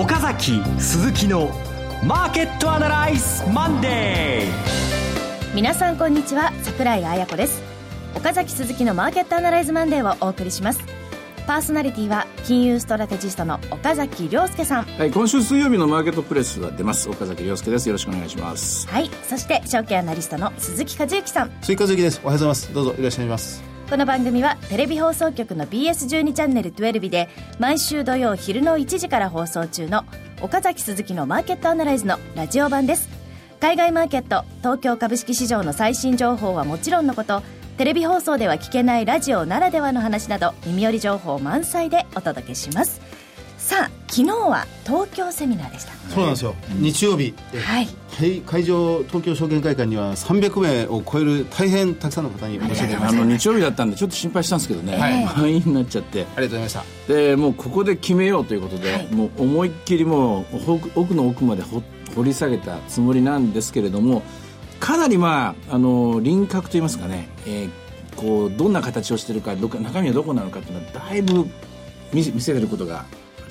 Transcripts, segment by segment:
岡崎鈴木のマーケットアナライズマンデー皆さんこんにちは桜井彩子です。岡崎鈴木のマーケットアナライズマンデーをお送りします。パーソナリティは金融ストラテジストの岡崎良介さん。はい今週水曜日のマーケットプレスが出ます。岡崎良介です。よろしくお願いします。はいそして証券アナリストの鈴木一之さん。鈴木一之です。おはようございます。どうぞいらっしゃいますこの番組はテレビ放送局の BS12 チャンネル12で毎週土曜昼の1時から放送中の岡崎鈴木のマーケットアナライズのラジオ版です。海外マーケット東京株式市場の最新情報はもちろんのことテレビ放送では聞けないラジオならではの話など耳寄り情報満載でお届けします。さあ昨日は東京セミナーでした。そうなんですよ、日曜日。はい。会場東京証券会館には300名を超える大変たくさんの方にお越しいただきました。あの日曜日だったんでちょっと心配したんですけどね、はい、満員になっちゃって。ありがとうございました。でもうここで決めようということで、はい、もう思いっきりもう奥の奥まで掘り下げたつもりなんですけれどもかなりまああの輪郭といいますかね、えー、こうどんな形をしてるかど中身はどこなのかっていうのはだいぶ見せることが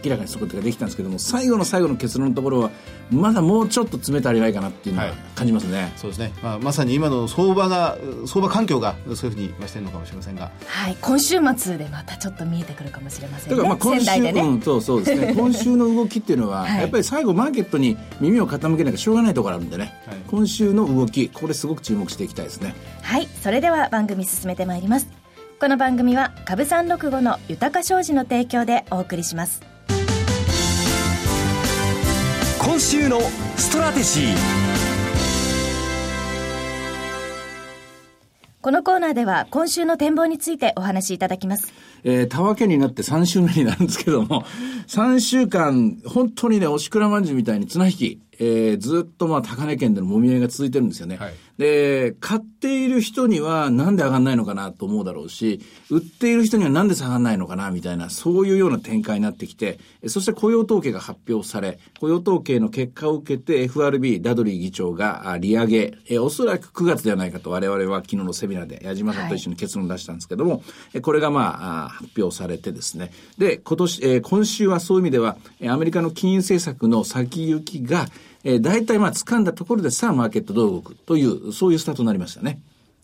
明らかにすることができたんですけども最後の最後の結論のところはまだもうちょっと詰めてありないかなっていうのは感じますね、はい、そうですね、まあ、まさに今の相場が相場環境がそういうふうに増してるのかもしれませんが。はい。今週末でまたちょっと見えてくるかもしれませんね。だからまあ今週、ね、うん、そうそうですね。今週の動きっていうのは、はい、やっぱり最後マーケットに耳を傾けなきゃしょうがないところあるんでね、はい、今週の動きこれすごく注目していきたいですね。はい。それでは番組進めてまいります。この番組は株三六五の豊か商事の提供でお送りします今週のストラテジーこのコーナーでは今週の展望についてお話しいただきます。えー、たわけになって3週目になるんですけども、3週間、本当にね、おしくらまんじゅうみたいに綱引き、えー、ずっとまあ高値圏での揉み合いが続いてるんですよね。はい、で、買っている人にはなんで上がんないのかなと思うだろうし、売っている人にはなんで下がんないのかなみたいな、そういうような展開になってきて、そして雇用統計が発表され、雇用統計の結果を受けて FRB、ダドリー議長が利上げ、えー、おそらく9月ではないかと我々は昨日のセミナーで矢島さんと一緒に結論出したんですけども、はい、これがまあ発表されてですね、で、今年、えー、今週はそういう意味では、アメリカの金融政策の先行きが、えー、大体まあ掴んだところでさあマーケットどう動くという、そういうスタートになりましたね。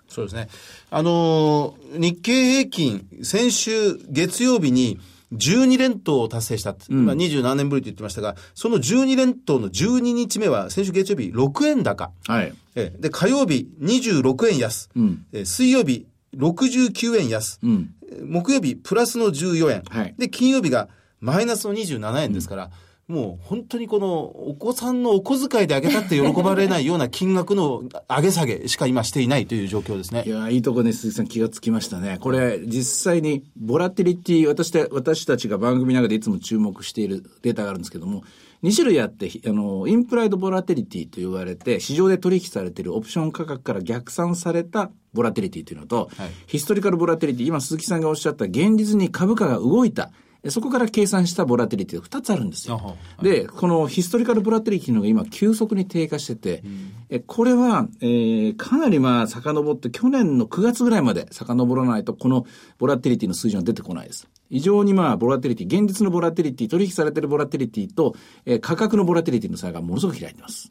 そうですね。あのー、日経平均、先週月曜日に、12連投を達成した。うん、まあ27年ぶりと言ってましたが、その12連投の12日目は、先週月曜日6円高。はい。えで、火曜日26円安。うん、え水曜日69円安。うん、木曜日プラスの14円。はい。で、金曜日がマイナスの27円ですから、うんもう本当にこのお子さんのお小遣いであげたって喜ばれないような金額の上げ下げしか今していないという状況ですね。いや、いいとこね、鈴木さん気がつきましたね。これ、実際にボラティリティ、私私たちが番組の中でいつも注目しているデータがあるんですけども、2種類あって、あの、インプライドボラティリティと言われて、市場で取引されているオプション価格から逆算されたボラティリティというのと、はい、ヒストリカルボラティリティ、今鈴木さんがおっしゃった現実に株価が動いた。そこから計算したボラテリティが2つあるんですよ。で、このヒストリカルボラテリティのが今急速に低下してて、えこれは、えー、かなりまあ遡って去年の9月ぐらいまで遡らないとこのボラティリティの数字は出てこないです。非常にまあボラティリティ、現実のボラティリティ、取引されているボラティリティと、えー、価格のボラティリティの差がものすごく開いてます。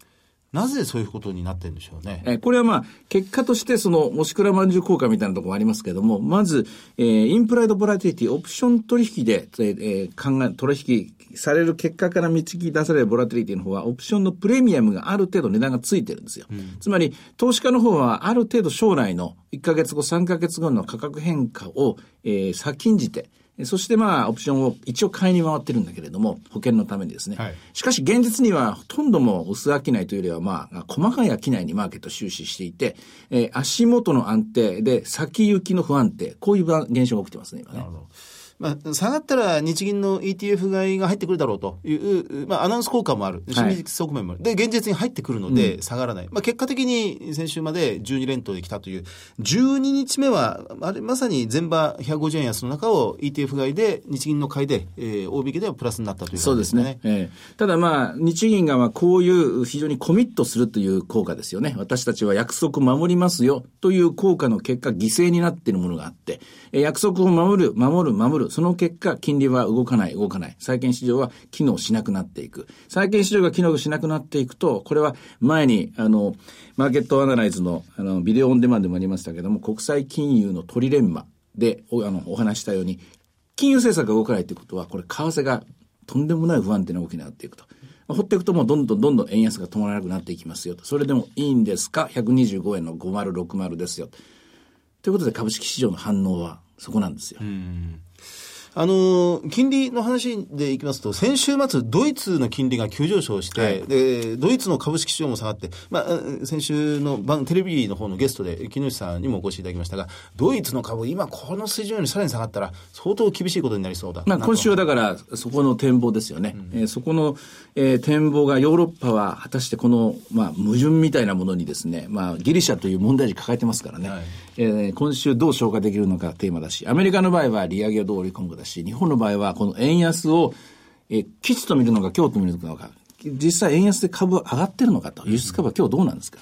なぜそういうことになってるんでしょうね？えこれはまあ、結果としてその、おしくらまんじゅう効果みたいなところもありますけれども、まず、えー、インプライドボラティリティ、オプション取引で、えー、考え、取引される結果から導き出されるボラティリティの方は、オプションのプレミアムがある程度値段がついてるんですよ。うん、つまり、投資家の方は、ある程度将来の1ヶ月後、3ヶ月後の価格変化を、えー、先んじて、そしてまあ、オプションを一応買いに回ってるんだけれども、保険のためにですね。はい、しかし現実にはほとんども薄商いというよりはまあ、細かい商いにマーケット終始していて、えー、足元の安定で先行きの不安定、こういう現象が起きてますね、今ね。まあ、下がったら日銀の ETF 買いが入ってくるだろうという、まあ、アナウンス効果もある。心理的側面もある。はい、で、現実に入ってくるので、下がらない。うん、まあ、結果的に先週まで12連投できたという、12日目は、あれ、まさに前場150円安の中を ETF 買で、日銀の買いで、えー、大引きではプラスになったという、ね、そうですね。えー、ただまあ、日銀がまあ、こういう非常にコミットするという効果ですよね。私たちは約束守りますよという効果の結果、犠牲になっているものがあって、約束を守る、守る、守る。その結果、金利は動かない、動かない。債券市場は機能しなくなっていく。債券市場が機能しなくなっていくと、これは前に、あの、マーケットアナライズの、あの、ビデオオンデマンでもありましたけども、国際金融のトリレンマで、おあの、お話したように、金融政策が動かないということは、これ、為替がとんでもない不安定な動きになっていくと。放っていくともうどんどんどんどん円安が止まらなくなっていきますよと。それでもいいんですか ?125 円の5060ですよ。ということで株式市場の反応はそこなんですよ。あの、金利の話でいきますと、先週末、ドイツの金利が急上昇して、はい、で、ドイツの株式市場も下がって、まあ、先週の番、テレビの方のゲストで、木下さんにもお越しいただきましたが、ドイツの株、今この水準よりさらに下がったら、相当厳しいことになりそうだ。まあ、今週はだから、そこの展望ですよね。うん、えー、そこの、えー、展望が、ヨーロッパは果たしてこの、まあ、矛盾みたいなものにですね、まあ、ギリシャという問題児抱えてますからね、はい、えー、今週どう消化できるのかテーマだし、アメリカの場合は利上げをどう織り込むかだし、日本の場合は、この円安を、えー、吉と見るのか、今日と見るのか、実際円安で株は上がってるのかと、輸出株は今日どうなんですか、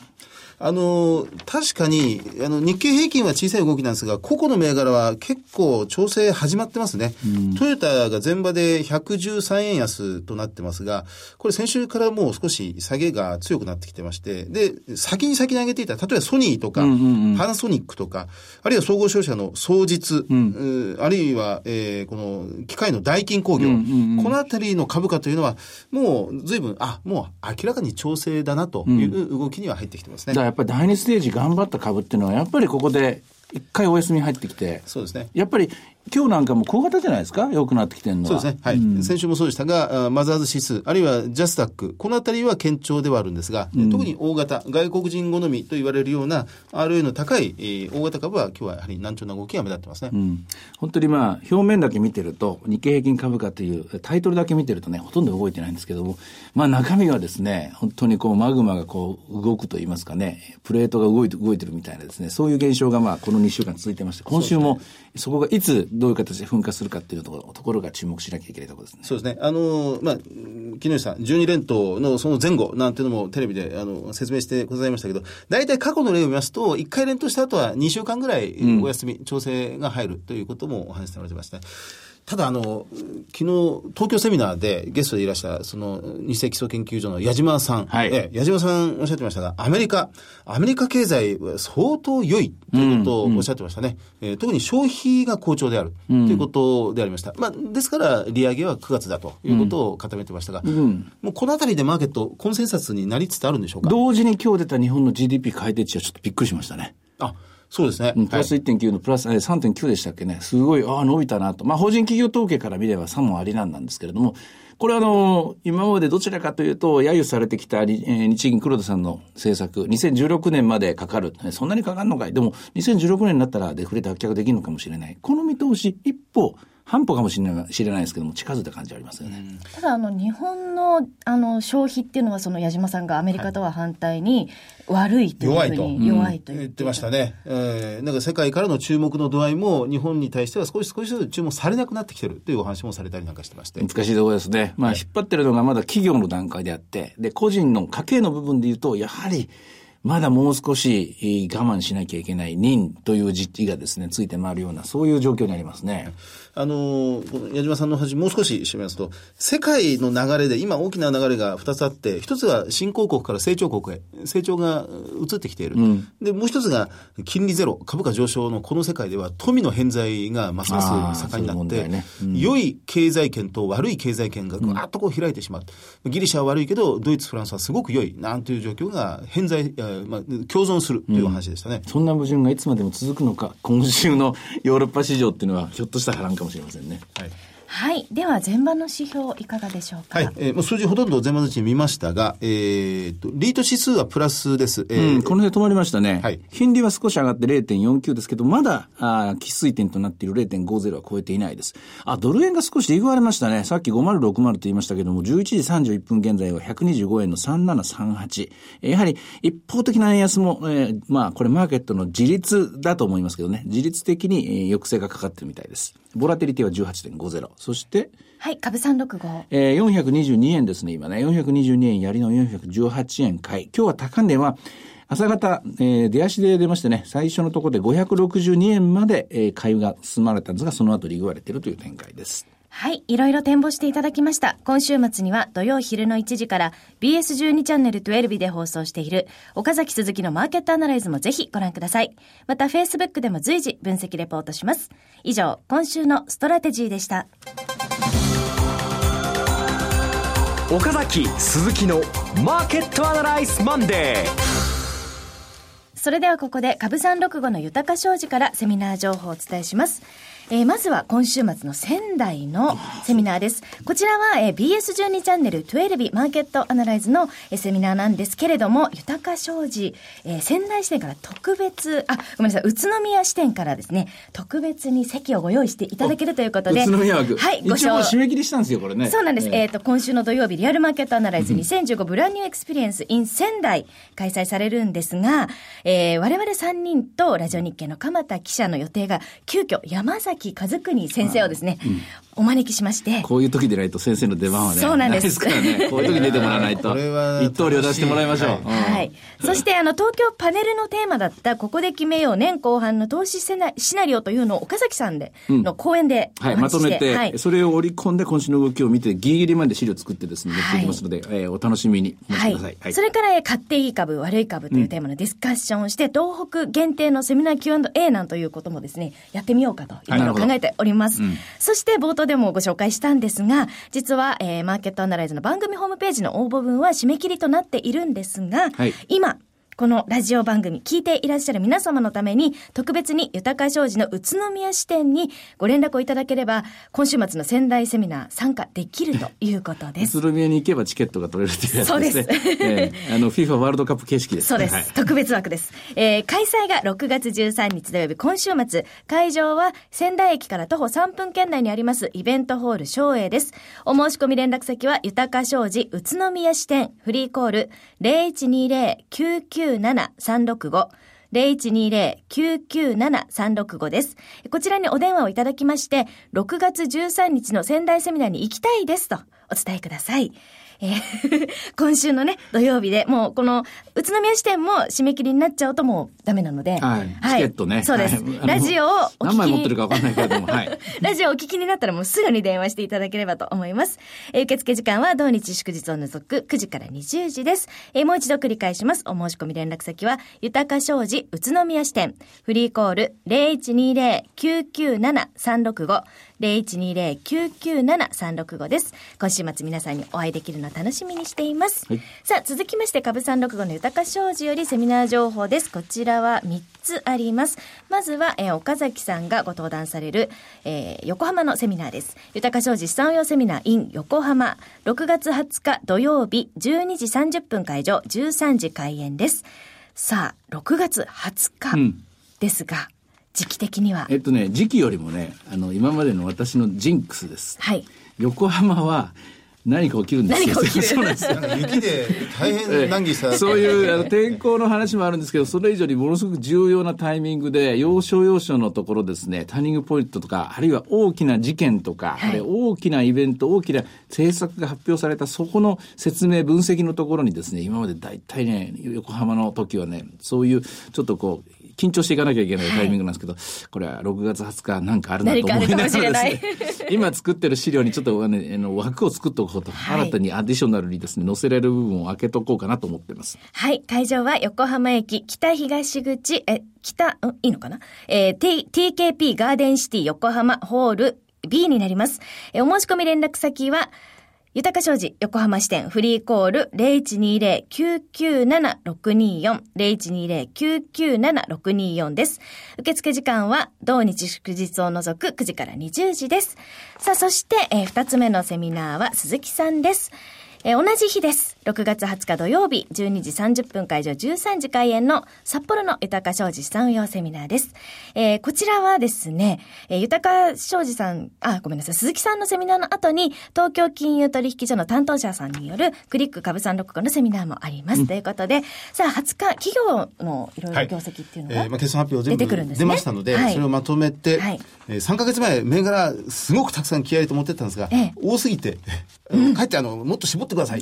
あの、確かに、あの、日経平均は小さい動きなんですが、個々の銘柄は結構調整始まってますね。うん、トヨタが前場で113円安となってますが、これ先週からもう少し下げが強くなってきてまして、で、先に先に上げていた、例えばソニーとか、パナソニックとか、あるいは総合商社の双日、うん、あるいは、えー、この機械の代金工業、うんうんうん、このあたりの株価というのは、もう随分、あ、もう明らかに調整だなという動きには入ってきてますね。やっぱり第2ステージ頑張った株っていうのは、やっぱりここで一回お休み入ってきて、そうですね。やっぱり今日なんかも小型じゃないですか？良くなってきてるのは。そうですね。はい。うん、先週もそうでしたが、マザーズ指数、あるいはジャスタック、このあたりは堅調ではあるんですが、うん、特に大型、外国人好みと言われるような RA の高い、えー、大型株は今日はやはり難聴な動きが目立ってますね。うん、本当にまあ、表面だけ見てると、日経平均株価というタイトルだけ見てるとね、ほとんど動いてないんですけども、まあ中身はですね、本当にこうマグマがこう動くと言いますかね、プレートが動いて動いてるみたいなですね、そういう現象がまあこの2週間続いてまして、今週もそこがいつどういう形で噴火するかっていうところところが注目しなきゃいけないところですね。そうですね。あの、まあ、木下さん、12連投のその前後なんていうのもテレビであの説明してございましたけど、大体過去の例を見ますと、1回連投した後は2週間ぐらいお休み、うん、調整が入るということもお話しされてました。ただあの、昨日、東京セミナーでゲストでいらした、その、日清基礎研究所の矢島さん。はい。え、矢島さんおっしゃってましたが、アメリカ、アメリカ経済は相当良いということをおっしゃってましたね。うんうん、えー、特に消費が好調であるということでありました。うん、まあ、ですから、利上げは9月だということを固めてましたが、うん、もうこのあたりでマーケット、コンセンサスになりつつあるんでしょうか？同時に今日出た日本の GDP 改定値はちょっとびっくりしましたね。あ、そうですね。プラス1.9のプラス、3.9でしたっけね。すごい、ああ、伸びたなと。まあ、法人企業統計から見れば3もありなんなんですけれども、これあの、今までどちらかというと、揶揄されてきた日銀黒田さんの政策、2016年までかかる。そんなにかかるのかい。でも、2016年になったらデフレ脱却できるのかもしれない。この見通し、一歩、半歩かもしれない知れないですけども、近づいた感じありますよね。ただ、あの、日本の、あの、消費っていうのは、その矢島さんがアメリカとは反対に、悪いというふうに、弱いと言ってましたね。えー、なんか世界からの注目の度合いも、日本に対しては少し少しずつ注目されなくなってきてるというお話もされたりなんかしてまして。難しいところですね。まあ、引っ張ってるのがまだ企業の段階であって、で、個人の家計の部分で言うと、やはり、まだもう少し我慢しなきゃいけない任という実地がですね、ついて回るような、そういう状況にありますね。この矢島さんの話、もう少し締めますと、世界の流れで、今大きな流れが2つあって、一つは新興国から成長国へ、成長が移ってきている。うん、で、もう一つが、金利ゼロ、株価上昇のこの世界では、富の偏在がますます盛んになって、ね。うん、良い経済圏と悪い経済圏がぐわっとこう開いてしまう。うん、ギリシャは悪いけど、ドイツ、フランスはすごく良い、なんていう状況が偏在、まあ、共存するという話でしたね、そんな矛盾がいつまでも続くのか、今週のヨーロッパ市場っていうのは、ひょっとしたら波乱かかもしれませんね。はいはい。では、前場の指標いかがでしょうか？はい。えー、もう数字ほとんど前場のうちに見ましたが、えー、と、リート指数はプラスです。えー、うん、この辺止まりましたね。はい。金利は少し上がって0.49ですけど、まだ、あ喫水点となっている0.50は超えていないです。あ、ドル円が少し利食われましたね。さっき5060と言いましたけども、11時31分現在は125円の3738。やはり、一方的な円安も、えー、まあ、これマーケットの自立だと思いますけどね。自律的に、えー、抑制がかかってるみたいです。ボラテリティは18.50。そして、はい、株365。えー、422円ですね、今ね。422円、やりの418円買い。今日は高値は、朝方、えー、出足で出ましてね、最初のところで562円まで、えー、買いが進まれたんですが、その後利食われているという展開です。はい。いろいろ展望していただきました。今週末には土曜昼の1時から BS12 チャンネル12で放送している岡崎鈴木のマーケットアナライズもぜひご覧ください。また Facebook でも随時分析レポートします。以上、今週のストラテジーでした。岡崎鈴木のマーケットアナライズマンデー。それではここで株三六五の豊か商事からセミナー情報をお伝えします。えー、まずは今週末の仙台のセミナーです。こちらは、えー、BS12 チャンネル12マーケットアナライズの、えー、セミナーなんですけれども、豊か商事、えー、仙台支店から特別、あ、ごめんなさい、宇都宮支店からですね、特別に席をご用意していただけるということで、宇都宮枠。はい、ご紹介。締め切りしたんですよ、これね。そうなんです。えっ、ー、と、今週の土曜日、リアルマーケットアナライズ2015ブランニューエクスペリエンス in 仙台開催されるんですが、えー、我々3人とラジオ日経の鎌田記者の予定が、急遽山崎和邦先生をですね、お招きしまして。こういう時でないと先生の出番はね。そうなんです。ですからね。こういう時に出てもらわないと。一刀両出してもらいましょう。はい。そして、あの、東京パネルのテーマだった、ここで決めよう年後半の投資シナリオというのを岡崎さんで、の講演で、はい、まとめて、はい、それを織り込んで今週の動きを見て、ギリギリまで資料作ってですね、持っていきますので、はえお楽しみにお待ちください。はい。それから、買っていい株、悪い株というテーマのディスカッションをして、東北限定のセミナー Q&A なんということもですね、やってみようかというのを考えております。そして、冒頭でもご紹介したんですが、実は、えー、マーケットアナライズの番組ホームページの応募分は締め切りとなっているんですが、はい、今、このラジオ番組聞いていらっしゃる皆様のために、特別に豊か商事の宇都宮支店にご連絡をいただければ、今週末の仙台セミナー参加できるということです。宇都宮に行けばチケットが取れるというやつですね。そうです。えー、あの、FIFA ワールドカップ形式です、そうです。はい、特別枠です。えー、開催が6月13日土曜日、今週末、会場は仙台駅から徒歩3分圏内にありますイベントホール昭栄です。お申し込み連絡先は、豊か商事宇都宮支店フリーコール0120-99 0120-997-365 0120-997-365です。こちらにお電話をいただきまして、6月13日の仙台セミナーに行きたいですとお伝えください。えー、今週のね、土曜日で、もうこの、宇都宮支店も締め切りになっちゃうともうダメなので。はい。チケットね。そうです。ラジオをお聞き何枚持ってるかわかんないけれども、はい。ラジオをお聞きになったらもうすぐに電話していただければと思います。えー、受付時間は同日祝日を除く9時から20時です。えー、もう一度繰り返します。お申し込み連絡先は、豊か商事宇都宮支店、フリーコール0120-997-365、0120-997-365です。今週末皆さんにお会いできるの楽しみにしています。はい、さあ、続きまして、株三六五の豊か商事よりセミナー情報です。こちらは3つあります。まずは、えー、岡崎さんがご登壇される、えー、横浜のセミナーです。豊か商事資産用セミナー in 横浜。6月20日土曜日12時30分会場、13時開演です。さあ、6月20日ですが、うん時期的には。えっとね、時期よりもね、あの、今までの私のジンクスです。はい。横浜は、何か起きるんですよ。そうなんですよ。雪で大変難儀さそういうあの天候の話もあるんですけど、それ以上にものすごく重要なタイミングで、要所要所のところですね、ターニングポイントとか、あるいは大きな事件とか、はい、あれ大きなイベント、大きな政策が発表された、そこの説明、分析のところにですね、今まで大体ね、横浜の時はね、そういうちょっとこう、緊張していかなきゃいけないタイミングなんですけど、はい、これは6月20日なんかあるなと思いながらですね、今作ってる資料にちょっと、ね、あの枠を作っておこうと、はい、新たにアディショナルにですね、載せられる部分を開けとこうかなと思ってます。はい、会場は横浜駅北東口、え、北、んいいのかな？えー、T、TKP ガーデンシティ横浜ホール B になります。えお申し込み連絡先は、豊か商事横浜支店フリーコール0120-997-624 0120-997-624です。受付時間は同日祝日を除く9時から20時です。さあ、そして、えー、2つ目のセミナーは鈴木さんです。えー、同じ日です。6月20日土曜日、12時30分会場13時開演の札幌の豊か商事資産運用セミナーです。えー、こちらはですね、えー、豊か商事さん、あ、ごめんなさい、鈴木さんのセミナーの後に、東京金融取引所の担当者さんによるクリック株三六五のセミナーもあります。うん、ということで、さあ、20日、企業のいろいろ業績っていうのが、はい、えー、まあ、決算発表全部出ましたので、はい、それをまとめて、はい、えー、3か月前、銘柄すごくたくさん気合いと思ってたんですが、ええ、多すぎて、うん、かえってあの、もっと絞ってください。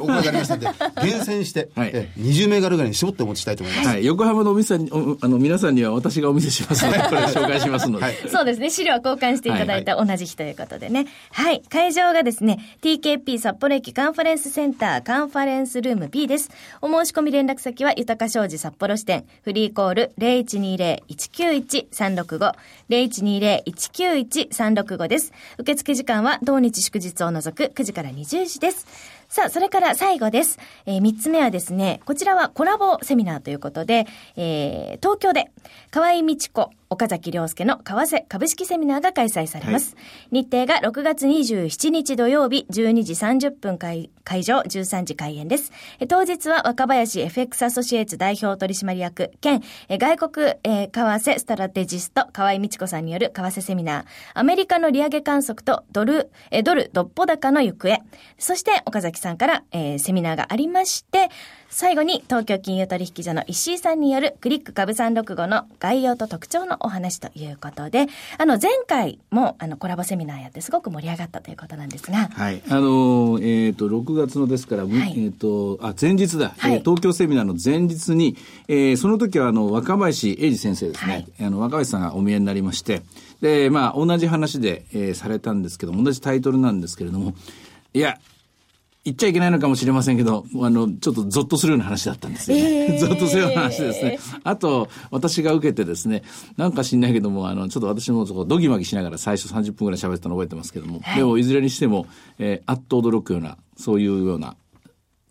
お声がありましたんで、厳選して、はい、20銘柄ぐらいに絞ってお持ちしたいと思います。はい、横浜のお店に、あの、皆さんには私がお見せしますので、これ紹介しますので。はい、そうですね。資料交換していただいた同じ日ということでね。はい。会場がですね、TKP 札幌駅カンファレンスセンターカンファレンスルーム B です。お申し込み連絡先は、豊か商事札幌支店、フリーコール0120-191-365、0120-191-365です。受付時間は同日祝日を除く9時から20時です。さあ、それから最後です。えー、3つ目はですね、こちらはコラボセミナーということで、えー、東京で、河合道子、岡崎良介の為替株式セミナーが開催されます。はい、日程が6月27日土曜日12時30分会会場13時開演です。当日は若林 FX アソシエイツ代表取締役兼外国、えー、為替ストラテジスト河合道子さんによる為替セミナーアメリカの利上げ観測とドル、えドルどっぽ高の行方そして岡崎さんから、えー、セミナーがありまして最後に東京金融取引所の石井さんによるクリック株365の概要と特徴のお話ということで、あの前回もあのコラボセミナーやってすごく盛り上がったということなんですが。はい。あのえっ、ー、と、6月のですから、はい、えっ、ー、と、あ、前日だ、はい、東京セミナーの前日に、えー、その時はあの、若林英二先生ですね、はい、あの、若林さんがお見えになりまして、で、まあ、同じ話で、えー、されたんですけど同じタイトルなんですけれども、いや、言っちゃいけないのかもしれませんけど、あの、ちょっとゾッとするような話だったんですよね。えー、ゾッとするような話ですね。あと、私が受けてですね、なんか知んないけども、あの、ちょっと私もそこドギマギしながら最初30分ぐらい喋ったの覚えてますけども、はい、でもいずれにしても、えー、あっと驚くような、そういうような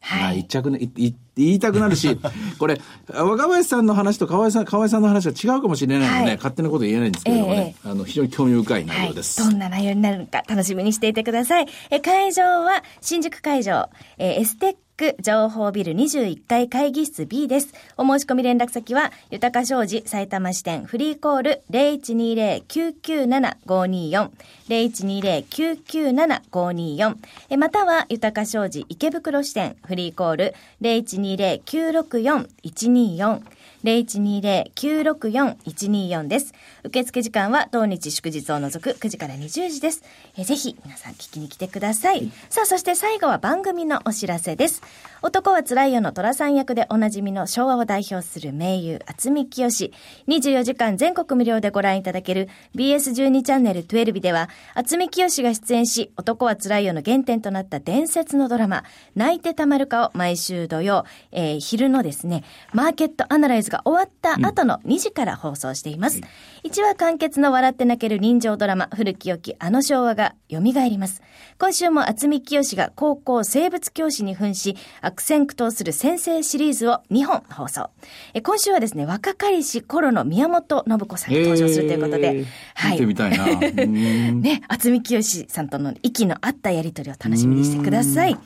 はい、言っちゃくね、言言いたくなるし、これ、若林さんの話と河合さん、河合さんの話は違うかもしれないので、ね、はい、勝手なこと言えないんですけれどもね、えー、あの、非常に興味深い内容です、はい。どんな内容になるのか楽しみにしていてください。え会場は、新宿会場、えー、エステック情報ビル21階会議室 B です。お申し込み連絡先は、豊か商事埼玉支店フリーコール0120-997-524 0120-997-524または、豊か商事池袋支店フリーコール0120-964-124 0120-964-124です。受付時間は同日祝日を除く9時から20時です。えぜひ皆さん聞きに来てください。さあ、そして最後は番組のお知らせです。男はつらいよの虎さん役でおなじみの昭和を代表する名優、厚見清。24時間全国無料でご覧いただける BS12 チャンネル12では、厚見清が出演し、男はつらいよの原点となった伝説のドラマ、泣いてたまるかを毎週土曜、えー、昼のですね、マーケットアナライズが終わった後の2時から放送しています。うん、1話完結の笑って泣ける人情ドラマ、古き良きあの昭和が蘇ります。今週も厚見清が高校生物教師に扮し、悪戦苦闘する先生シリーズを2本放送。え今週はですね、若かりし頃の宮本信子さんが登場するということで、はい。見てみたいな。ね、厚見清さんとの息の合ったやりとりを楽しみにしてください。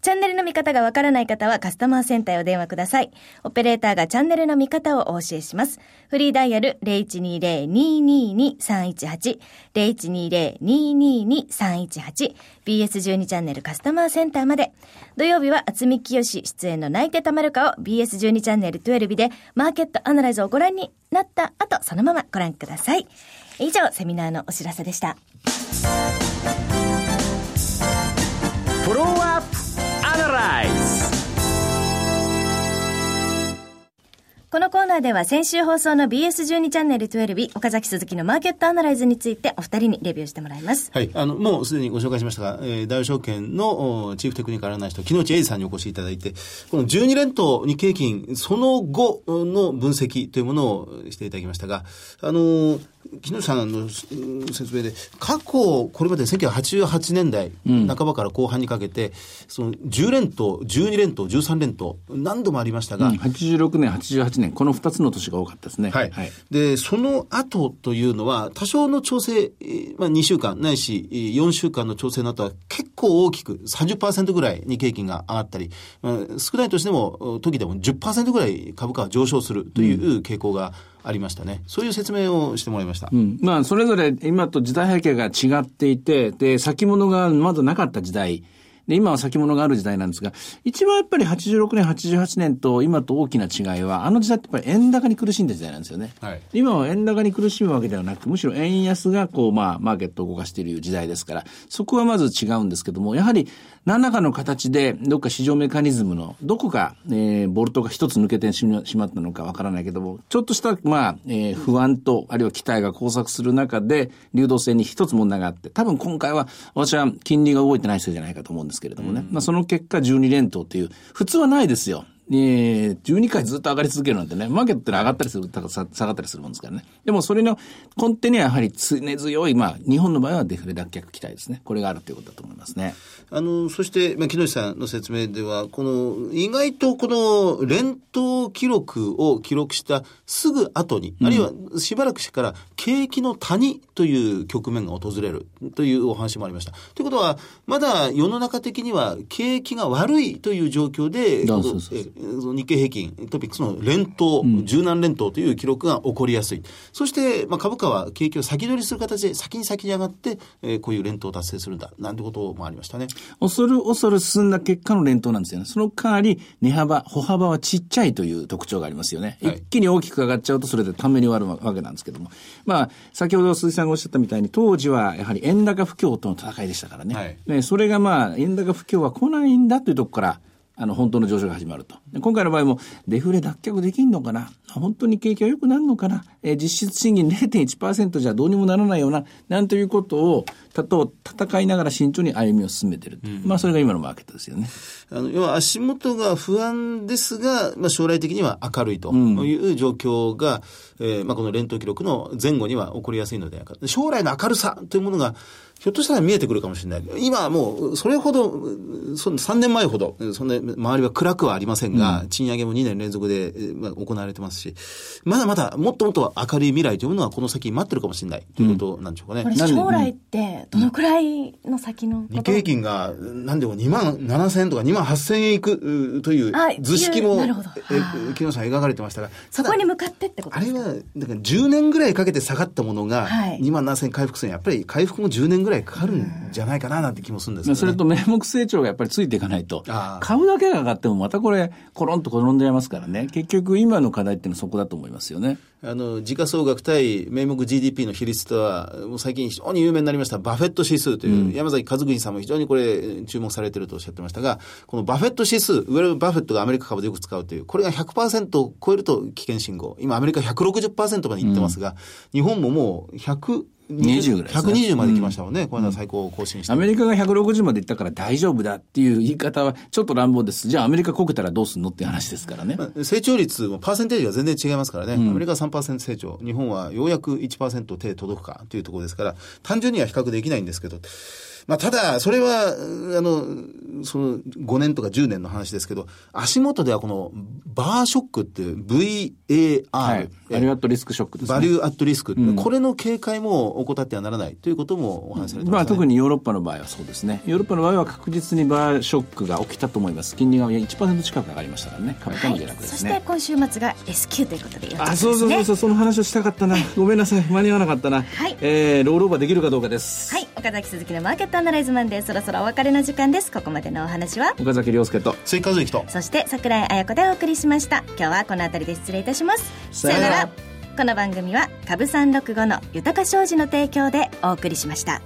チャンネルの見方がわからない方はカスタマーセンターへお電話ください。オペレーターがチャンネルの見方をお教えします。フリーダイヤル0120-222-318 0120-222-318 BS12 チャンネルカスタマーセンターまで。土曜日は厚見清出演の泣いてたまるかを BS12 チャンネル12でマーケットアナライズをご覧になった後、そのままご覧ください。以上、セミナーのお知らせでした。フォローアップ Moraes. このコーナーでは先週放送の BS12 チャンネル12岡崎鈴木のマーケットアナライズについてお二人にレビューしてもらいます。はい。あの、もうすでにご紹介しましたが、えー、大証券のチーフテクニカルアナリスト、木内英二さんにお越しいただいて、この12連投日経金、その後の分析というものをしていただきましたが、あの木下さんの説明で、過去、これまで1988年代半ばから後半にかけて、うん、その10連投、12連投、13連投、何度もありましたが、うん、86年、88年、この2つの年が多かったですね。はい。はい、で、その後というのは、多少の調整、まあ、2週間、ないし4週間の調整の後は結構大きく、30%ぐらい日経金が上がったり、まあ、少ないとしても、時でも10%ぐらい株価が上昇するという傾向が、うんありましたね。そういう説明をしてもらいました。うん、まあ、それぞれ今と時代背景が違っていて、で、先物がまだなかった時代、で、今は先物がある時代なんですが、一番やっぱり86年、88年と今と大きな違いは、あの時代ってやっぱり円高に苦しんだ時代なんですよね。はい、今は円高に苦しむわけではなく、むしろ円安がこう、まあ、マーケットを動かしている時代ですから、そこはまず違うんですけども、やはり何らかの形で、どっか市場メカニズムの、どこか、えー、ボルトが一つ抜けてしまったのかわからないけども、ちょっとした、まあ、えー、不安と、あるいは期待が交錯する中で、流動性に一つ問題があって、多分今回は、私は金利が動いてないせいじゃないかと思うんですけれどもね。まあ、その結果、12連投という、普通はないですよ。えー、12回ずっと上がり続けるなんてね、マーケットって上がったりする、下がったりするもんですからね。でもそれの根底にはやはり常強い、まあ、日本の場合はデフレ脱却期待ですね。これがあるということだと思いますね。あの、そして、まあ、木下さんの説明では、この、意外とこの連投記録を記録したすぐ後に、うん、あるいはしばらくしてから、景気の谷という局面が訪れるというお話もありました。ということは、まだ世の中的には景気が悪いという状況で、日経平均、トピックスの連投、柔軟連投という記録が起こりやすい。そして、まあ、株価は景気を先取りする形で先に先に上がって、えー、こういう連投を達成するんだ、なんてこともありましたね。恐る恐る進んだ結果の連投なんですよね。その代わり、値幅、歩幅はちっちゃいという特徴がありますよね。はい、一気に大きく上がっちゃうと、それでために終わるわけなんですけども。まあ、先ほど鈴木さんがおっしゃったみたいに、当時はやはり円高不況との戦いでしたからね。はい、ねそれがまあ、円高不況は来ないんだというところから、あの、本当の上昇が始まると。今回の場合も、デフレ脱却できんのかな？本当に景気が良くなるのかな？えー、実質賃金0.1%じゃどうにもならないような、なんということを、たと戦いながら慎重に歩みを進めている、うん、まあ、それが今のマーケットですよね。あの、要は足元が不安ですが、まあ、将来的には明るいという状況が、うん、えー、まあ、この連投記録の前後には起こりやすいのではないか。将来の明るさというものが、ひょっとしたら見えてくるかもしれない。今はもう、それほど、そ3年前ほど、そんな、周りは暗くはありませんが、うん、賃上げも2年連続で、まあ、行われてますし、まだまだもっともっと明るい未来というのはこの先待ってるかもしれないということなんでしょうかね。うん、将来ってどのくらいの先の日経平均が何でも2万7千円とか2万8千円いくという図式も、木下さん描かれてましたが、そこに向かってってことあれは、だから10年ぐらいかけて下がったものが、2万7千円回復するやっぱり回復も10年ぐらいかかるんじゃないかななんて気もするんですけど、ね、それと名目成長がやっぱりついていかないと、買うだけが上がってもまたこれ、コロンと転んじゃいますからね、結局今の課題っていうのはそこだと思いますよね。あの、時価総額対名目 GDP の比率とは、もう最近非常に有名になりましたバフェット指数という、うん、山崎和邦さんも非常にこれ注目されているとおっしゃってましたが、このバフェット指数、ウォーレン・バフェットがアメリカ株でよく使うという、これが100%を超えると危険信号。今アメリカ160%までいってますが、うん、日本ももう100、20ぐらいです、ね。120まで来ましたもんね。うん、この間最高更新して。アメリカが160までいったから大丈夫だっていう言い方はちょっと乱暴です。じゃあアメリカこけたらどうすんのっていう話ですからね。まあ、成長率もパーセンテージが全然違いますからね。うん、アメリカは3%成長。日本はようやく1%手届くかというところですから、単純には比較できないんですけど、まあ、ただ、それは、あの、その5年とか10年の話ですけど、足元ではこのバーショックっていう VAR、はい、バリューアットリスクショックですね。バリューアットリスク、うん、これの警戒も怠ってはならないということもお話しされてます、ね、まあ、特にヨーロッパの場合はそうですね。ヨーロッパの場合は確実にバーショックが起きたと思います。金利が1%近く上がりましたからね。株価も下落ですね、はい、そして今週末が S q ということでよろしいですね。あ、そうそうそうそう、その話をしたかったな。ごめんなさい。間に合わなかったな。はい。えー、ロールオーバーできるかどうかです。はい。岡崎鈴木のマーケットアナライズマンデー、そろそろお別れの時間です。ここまでのお話は？岡崎亮介と追加とそして櫻井彩子でお送りしました。今日はこの辺りで失礼いたします。さよなら。この番組は株三六五の豊か商事の提供でお送りしました。